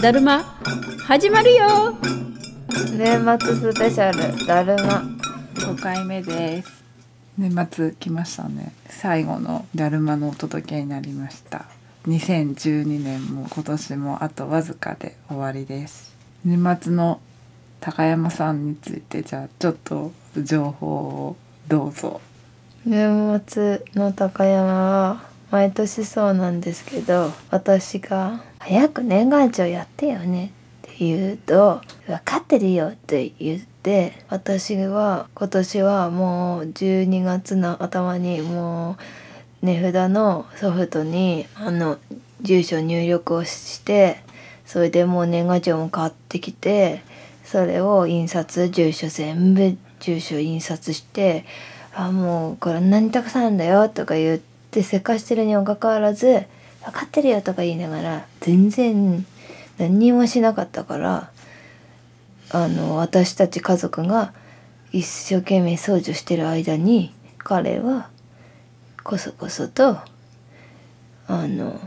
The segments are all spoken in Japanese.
だるま。始まるよ。年末スペシャル。だるま。5回目です。年末来ましたね。最後のだるまのお届けになりました。2012年も今年もあとわずかで終わりです。年末の高山さんについてじゃあちょっと情報をどうぞ。年末の高山は毎年そうなんですけど私が「早く年賀状やってよね」って言うと「分かってるよ」って言って私は今年はもう12月の頭にもう値札のソフトにあの住所入力をしてそれでもう年賀状も買ってきてそれを印刷住所全部住所印刷して「あもうこれ何たくさんあるんだよ」とか言ってせかしてるにもかかわらず「分かってるよ」とか言いながら全然何にもしなかったからあの私たち家族が一生懸命掃除してる間に彼はこそこそとあの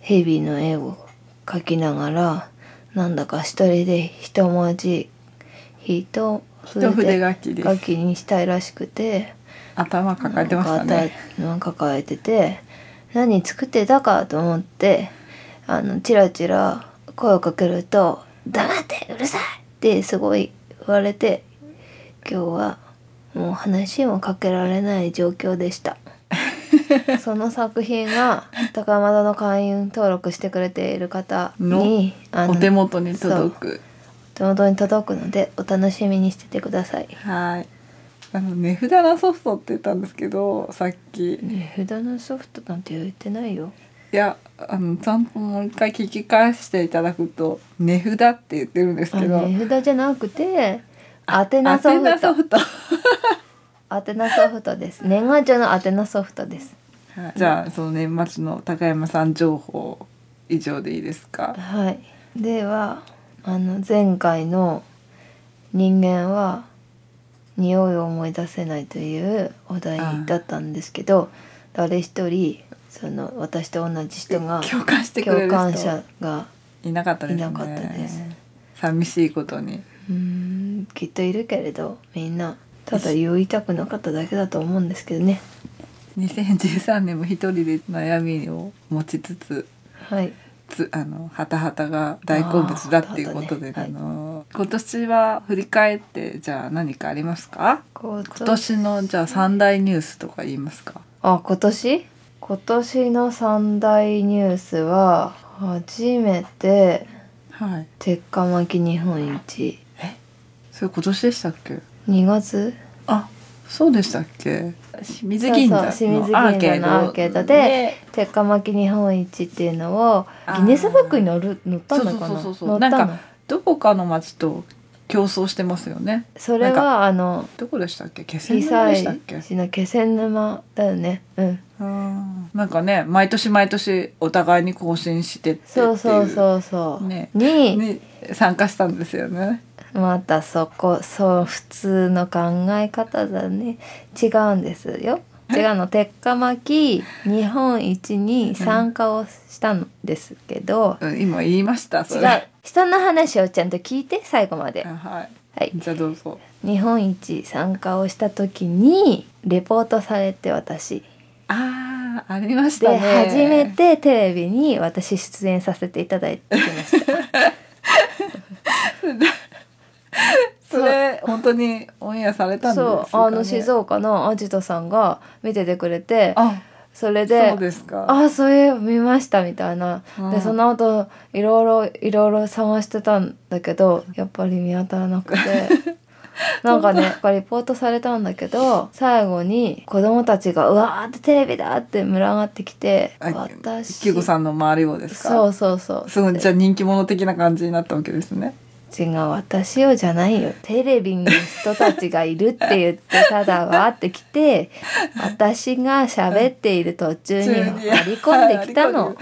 蛇の絵を描きながらなんだか一人で一文字一一筆書きにしたいらしくて頭抱えてましたね。なんか抱えてて何作ってたかと思ってあのチラチラ声をかけると「黙ってうるさい!」ってすごい言われて今日はもう話もかけられない状況でした。その作品が高山の会員登録してくれている方にあお手元に届く手元に届くのでお楽しみにしててください。はいあの値札のソフトって言ったんですけどさっき。値札のソフトなんて言ってないよ。いやあのちゃんともう一回聞き返していただくと値札って言ってるんですあけど。値札じゃなくて宛名ソアテナフト。ソフト。宛名ソフトです。年賀状の宛名ソフトです。はい。じゃあその年末の高山さん情報以上でいいですか？はい。ではあの前回の「人間は匂いを思い出せない」というお題だったんですけど誰一人その私と同じ人が共感してくれる共感人者がいなかったですね。いなかったです。寂しいことに。うーんきっといるけれどみんなただ言いたくなかっただけだと思うんですけどね。2013年も一人で悩みを持ちつつはい。つあのハタハタが大好物だっていうことであ、ね。の今年は振り返ってじゃあ何かありますか？今今年のじゃあ三大ニュースとか言いますか？あ今年？今年の三大ニュースは初めてはい。鉄火巻き日本一。それ今年でしたっけ？2月？あそうでしたっけ？清水銀座のアーケード。で鉄火巻き日本一っていうのをギネスブックに載る載ったのかな？載ったのなんかどこかの町と競争してますよね。それはあのどこでしたっけ？気仙被沼で災したっけ？地の気仙沼だよね。うん。うんなんかね毎年毎年お互いに更新してってそうそうそうそう、ね。に、に参加したんですよね。またそこそう普通の考え方だね。違うんですよ違うの鉄火巻き日本一に参加をしたんですけど、うん。今言いましたそ違う。れ人の話をちゃんと聞いて最後まで。あはい。はい。じゃあどうぞ。日本一参加をした時にレポートされて私。あーありましたでね初めてテレビに私出演させていただいてきました それ本当にオンエアされたんですか、ね、そう。あの静岡のアジトさんが見ててくれてあそれでそうですか。あそれ見ましたみたいな、うん。でその後いろいろいろいろ探してたんだけどやっぱり見当たらなくて。なんかねやっぱリポートされたんだけど最後に子供たちが「うわーってテレビだ!」って群がってきてあ私キコさんの周りをですか？そうそうそう。すごいじゃあ人気者的な感じになったわけですね違う私をじゃないよ。テレビに人たちがいるって言ってただわーって来て 私が喋っている途中に張り込んできたの。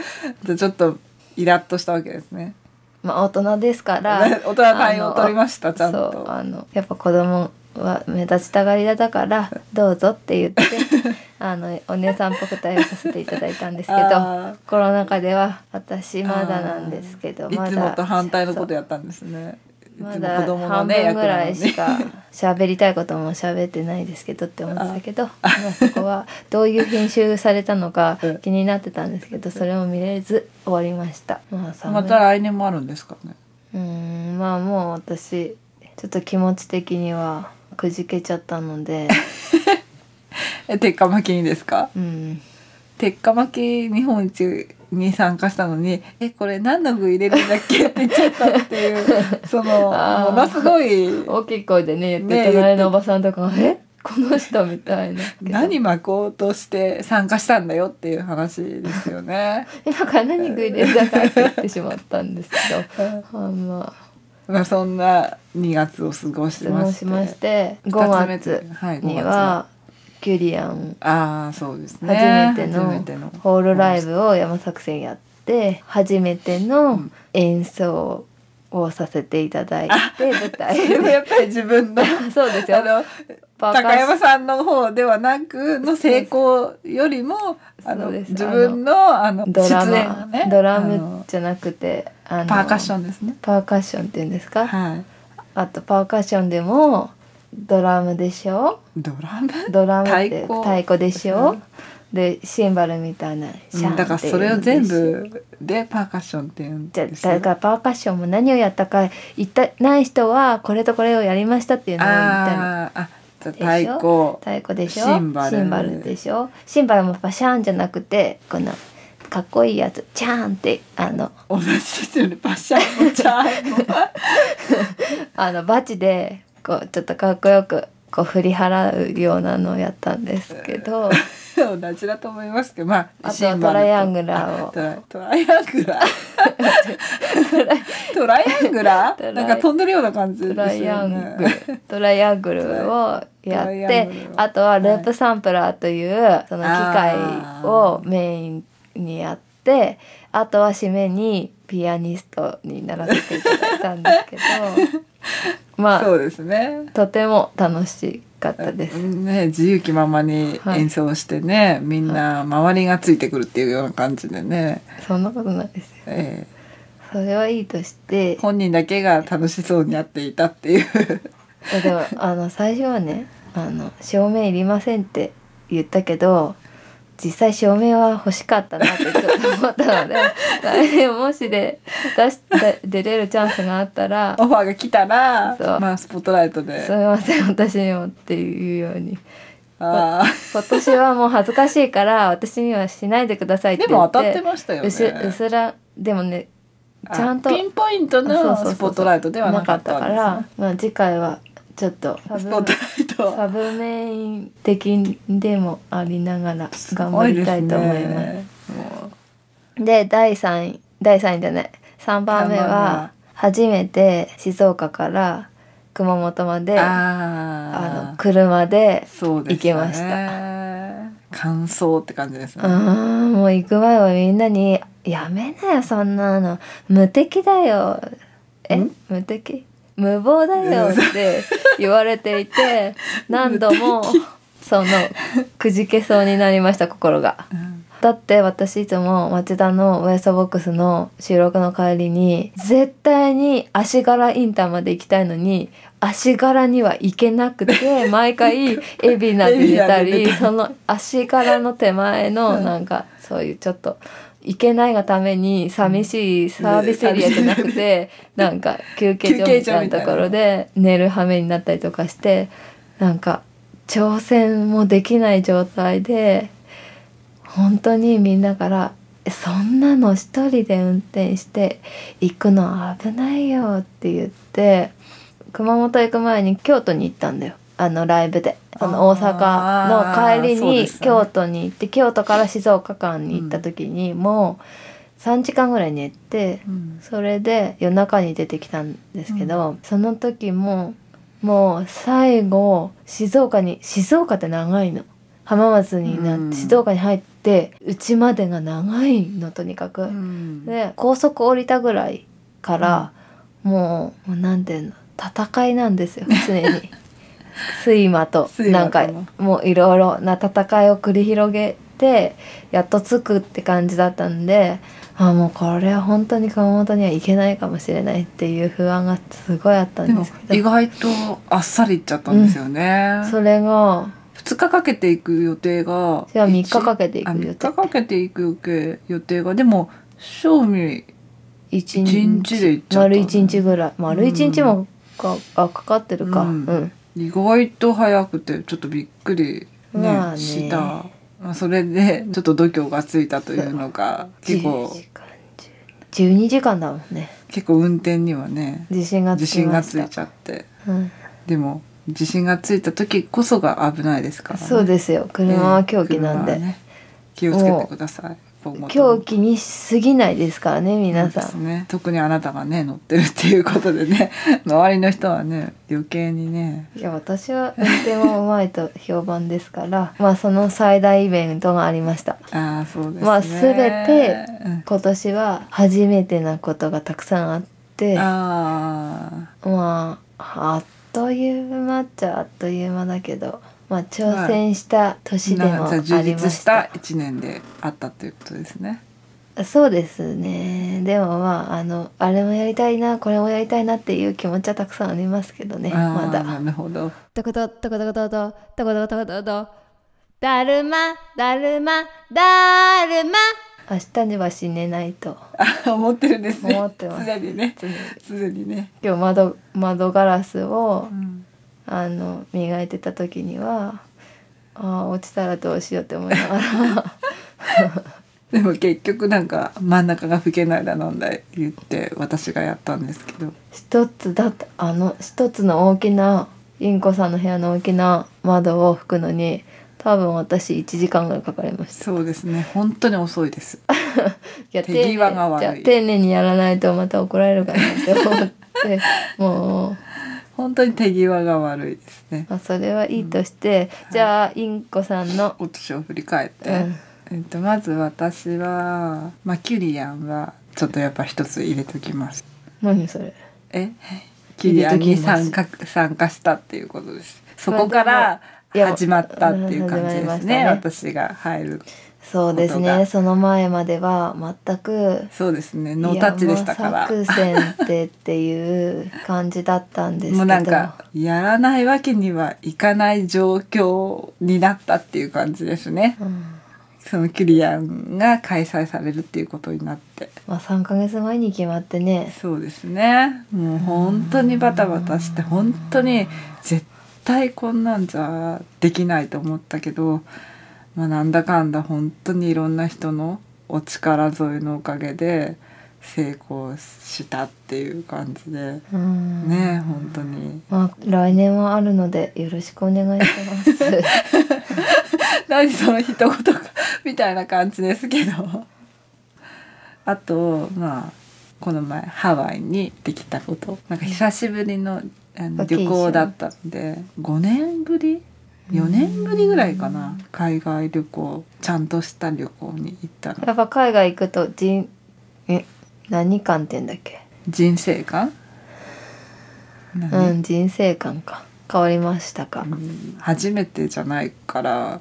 ちょっとイラッとしたわけですね。まあ大人ですから 大人対応取りましたちゃんと。あのやっぱ子供は目立ちたがり屋だからどうぞって言って あのお姉さんっぽく対応させていただいたんですけどあコロナ禍では私まだなんですけどまだつもと反対のことやったんですね。まだ半ね。分ぐらいしか喋りたいことも喋ってないですけどって思ってたけど まあそこはどういう編集されたのか うん。気になってたんですけどそれも見れず終わりました。まあまた来年もあるんですかね。うーんまあもう私ちょっと気持ち的にはくじけちゃったので。え鉄火巻きにですか？うん。鉄火巻き日本一に参加したのに「えこれ何の具入れるんだっけ?」って言っちゃったっていう そのものすごい大きい声でね言って、ね隣のおばさんとかが「えこの人」みたいな。何巻こうとして参加したんだよっていう話ですよね。今から何食いでだからって言ってしまったんですけど。あまあまあそんな2月を過ごして過まして。まして二5つ目月はい、に5は。キュリアン。月ああそうですね。初めてのホールライブを山作戦やって初めてうのん。演奏をさせていただいて舞台それもやっぱり自分の。そうですよ。あの高山さんの方ではなくの成功よりもあの自分のあのドラマ、がねドラあムのじゃなくてあのパーカッションですね。パーカッションっていうんですか、はい。あとパーカッションでもドラムでしょ？ドラム？ドラムって太鼓？でしょ？でシンバルみたいなシャンだからそれを全部でパーカッションって言うんですよ。だからパーカッションも何をやったか言ったない人はこれとこれをやりましたっていうのを言ったの。あーあじゃあ太鼓。太鼓でしょ？シンバル。でしょ？シンバルもパシャンじゃなくてこのかっこいいやつチャーンってあの同じですよね。パシャンもチャーンも。あのバチでこうちょっとかっこよくこう振り払うようなのをやったんですけど。同じだと思いますけどまああとはトライアングラーを。あ トライアングラー。トライアングラー？なんか飛んでるような感じですよトライアンねグル。トライアングルをやってあとはループサンプラーというその機械をメインにやってあとは締めにピアニストにならせていただいたんですけどまあそうですね。とても楽しかったです。ね自由気ままに演奏してね、みんな周りがついてくるっていうような感じでね、そんなことないですよ。えそれはいいとしてー本人だけが楽しそうにやっていたっていう。でもあの最初はねあの照明いりませんって言ったけど実際照明は欲しかったなってちょっと思ったので来年 もしで出して出れるチャンスがあったらオファーが来たらそう。まあスポットライトで、すみません私にもっていうように。あ今年はもう恥ずかしいから私にはしないでくださいっーて言ってでも当たってましたよね。うすらでもねあちゃんとピンポイントのスポットライトではなかったから、まあ、次回はちょっと。スポットライトサブメイン的でもありながら頑張りたいと思います。で第3位第3位じゃない3番目三番目はは初めて静岡から熊本までああの車で行けました。た感想って感じですね。もう行く前はみんなに「やめなよそんなの。無敵だよ」え？ん？無敵？無謀だよって言われていて 何度もそのくじけそうになりました心が。うん。だって私いつも町田のウエストボックスの収録の帰りに絶対に足柄インターまで行きたいのに足柄には行けなくて 毎回海老名で寝たりその足柄の手前のうんなんかそういうちょっと行けないがために寂しいサービスエリアじゃなくて なんか休憩所みたいなところで寝る羽目になったりとかしてなんか挑戦もできない状態で本当にみんなから「そんなの一人で運転して行くの危ないよ」って言って熊本行く前に京都に行ったんだよあのライブでその大阪の帰りに京都に行って京都から静岡間に行った時にもう3時間ぐらい寝てうん。それで夜中に出てきたんですけど、その時ももう最後静岡に静岡って長いの。浜松にな静岡に入ってうちまでが長いのとにかく、うん。で高速降りたぐらいから、もうもうなんていうの戦いなんですよ常に 睡魔となんかもういろいろな戦いを繰り広げてやっと着くって感じだったんであもうこれは本当に熊本には行けないかもしれないっていう不安がすごいあったんですけど。意外とあっさりいっちゃったんですよね。それが2日かけていく予定がじゃあ3日かけていくあ予3定日かけていく予定がでも正味一一日で行っちゃった丸一日ぐらい。丸一日もか,、あかかってるか、ううんん意外と早くてちょっとびっくり、ねまあね。した、まあ、それでちょっと度胸がついたというのが結構。10時間12時間だもんね。結構運転にはね自信がつ自信がついちゃって。うん。でも自信がついた時こそが危ないですからね。そうですよ。車は狂気なんで、ね気をつけてください狂気に過ぎないですからね皆さん、ね、特にあなたがね乗ってるっていうことでね 周りの人はね余計にね。いや私は運転はうまいと評判ですからまあその最大イベントがありました。ああそうですね。まあ全てうん。今年は初めてなことがたくさんあってあまああっという間っちゃあっという間だけどまあ挑戦したあ年でもあなんか充りま実ししたた一年であったということですね。そうですね。でもまああのあれもやりたいなこれもやりたいなっていう気持ちはたくさんありますけどねまだ。なるほど。どこどどこどこどどどこどこどこどどだるまだるまだるま明日には死ねないとあ思ってるんですね思ってますすでにねすでにね、今日窓窓ガラスをうんあの磨いてた時にはあー落ちたらどうしようって思いながら。でも結局なんか真ん中が吹けないだなんだ言って私がやったんですけど。一つだってあの一つの大きなインコさんの部屋の大きな窓を拭くのに多分私1時間ぐらいかかりました。そうですね。本当に遅いです。いや手際が悪い。丁寧にやらないとまた怒られるかなって思ってもう、本当に手際が悪いですね。まあ、それはいいとして、じゃあインコさんの。お年を振り返って、うん。えっと、まず私は、まあ、キュリアンはちょっとやっぱ一つ入れときます。何それ？え？キュリアンに参加参加したっていうことです。そこから始まったっていう感じですね。ね。私が入るそうですね。その前までは全くそうですね。ノータッチでしたから。山作戦ってっていう感じだったんですけど。もうなんかやらないわけにはいかない状況になったっていう感じですね。うん。そのキュリアンが開催されるっていうことになって。まあ、3ヶ月前に決まってね。そうですね。もう本当にバタバタして本当に絶対こんなんじゃできないと思ったけど、まあ、なんだかんだ本当にいろんな人のお力添えのおかげで成功したっていう感じでうん。ね本当に。まあ来年はあるのでよろしくお願いします。何その一言かみたいな感じですけど。あとまあこの前ハワイに行ってきたこと。なんか久しぶりのあの旅行だったんで5年ぶり4年ぶりぐらいかな海外旅行ちゃんとした旅行に行ったの。やっぱ海外行くと人え何観って言うんだっけ？人生観？何うん人生観か。変わりましたか、うん初めてじゃないから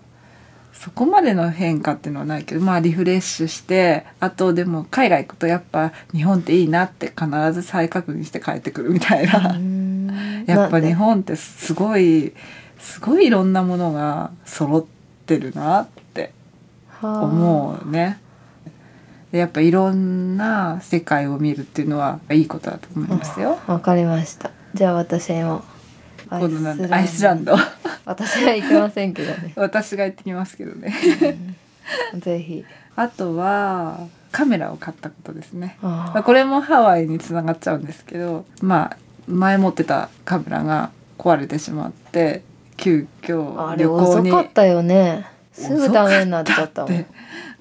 そこまでの変化っていうのはないけどまあリフレッシュしてあとでも海外行くとやっぱ日本っていいなって必ず再確認して帰ってくるみたいな、うん。やっぱ日本ってすごいすごいいろんなものが揃ってるなってはあ思うね。でやっぱいろんな世界を見るっていうのはいいことだと思いますよ。わかりましたじゃあ私もアイスランド私は行けませんけどね 私が行ってきますけどね。ぜひあとはカメラを買ったことですね。あまあこれもハワイにつながっちゃうんですけどまあ前持ってたカメラが壊れてしまって急遽あれ旅行に遅かったよね。すぐダメになっちゃったもん。う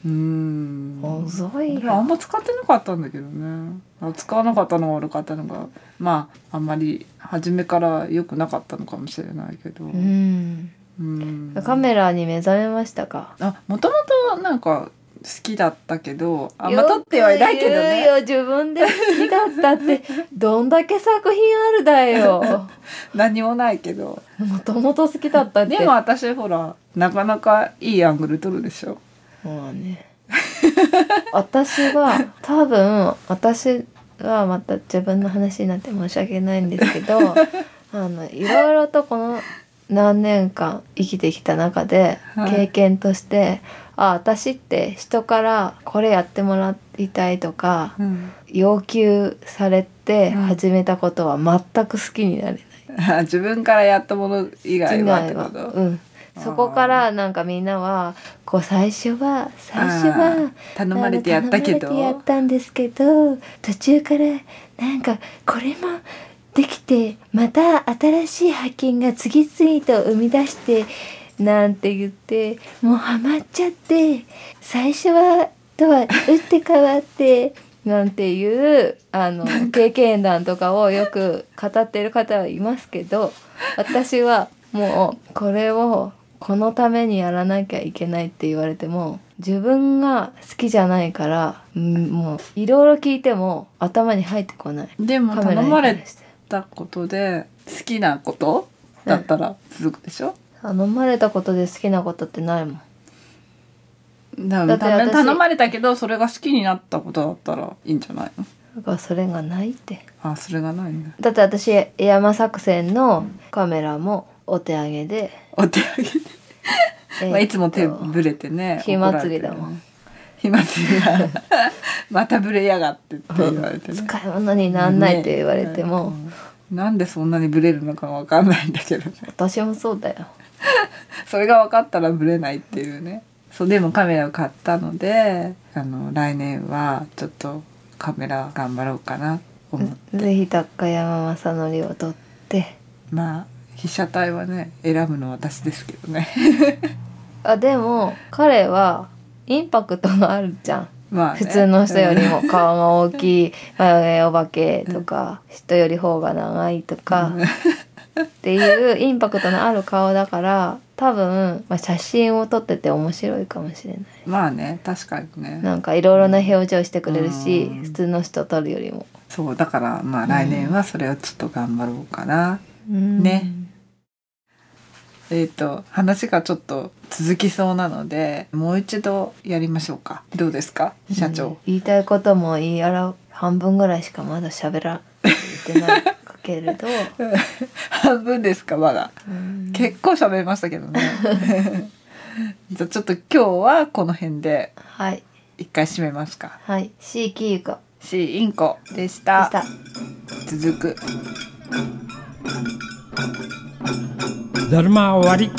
ーん。遅いあんま使ってなかったんだけどね。あ使わなかったのが悪かったのがまああんまり初めから良くなかったのかもしれないけど。うん。うん。カメラに目覚めましたか？あもともとなんかきだったけどあんま撮ってはいないけどね。よ自分で好きだったって どんだけ作品あるだよ。何もないけど。もともと好きだったって。でも私ほらなかなかいいアングル撮るでしょ。まあね。私は多分私はまた自分の話になって申し訳ないんですけど あのいろいろとこの何年間生きてきた中ではい。経験として、あ私って人からこれやってもらいたいとかうん。要求されてうん。始めたことは全く好きになれない。あ 自分からやったもの以外はってこと、うん、そこからなんかみんなはこう最初は最初あはー。頼まれてやったけど。頼まれてやったんですけど途中からなんかこれもできてまた新しい発見が次々と生み出してなんて言ってもうハマっちゃって最初はとは打って変わって なんていうあの経験談とかをよく語っている方はいますけど私はもうこれをこのためにやらなきゃいけないって言われても自分が好きじゃないから、うんもういろいろ聞いても頭に入ってこない。でも頼まれ対してたことで好きなことだったら続くでしょ、頼まれたことで好きなことってないもん。だだって私頼まれたけどそれが好きになったことだったらいいんじゃないの？だからそれがないって。あそれがないんだ。だって私山作戦のカメラもお手上げで、お手上げて、まあ、いつも手ぶれてね火祭りだもん。怒られてるね。火祭りがまたぶれやがってって言われてね。使い物になんないって言われても、ねなんでそんなにブレるのかわかんないんだけどね。私もそうだよ。それが分かったらブレないっていうね。そうでもカメラを買ったのであの来年はちょっとカメラ頑張ろうかなと思って。ぜひ高山正則を撮って。まあ被写体はね選ぶのは私ですけどね。あでも彼はインパクトがあるじゃん。まあ、ね、普通の人よりも。顔が大きい。眉毛お化けとか人より方が長いとか。っていうインパクトのある顔だから多分、まあ、写真を撮ってて面白いかもしれない。まあね確かにね。なんかいろいろな表情してくれるしうん。普通の人撮るよりも、そうだからまあ来年はそれをちょっと頑張ろうかな、ねえっ、と話がちょっと続きそうなのでもう一度やりましょうか。どうですか？社長、うん。言いたいことも言い洗う半分ぐらいしかまだ喋られてないけれど、半分ですかまだ。うん。結構喋りましたけどね。じゃあちょっと今日はこの辺ではい。一回締めますか。はい。C キーコ C インコでしでしたた。続くだるまはわり。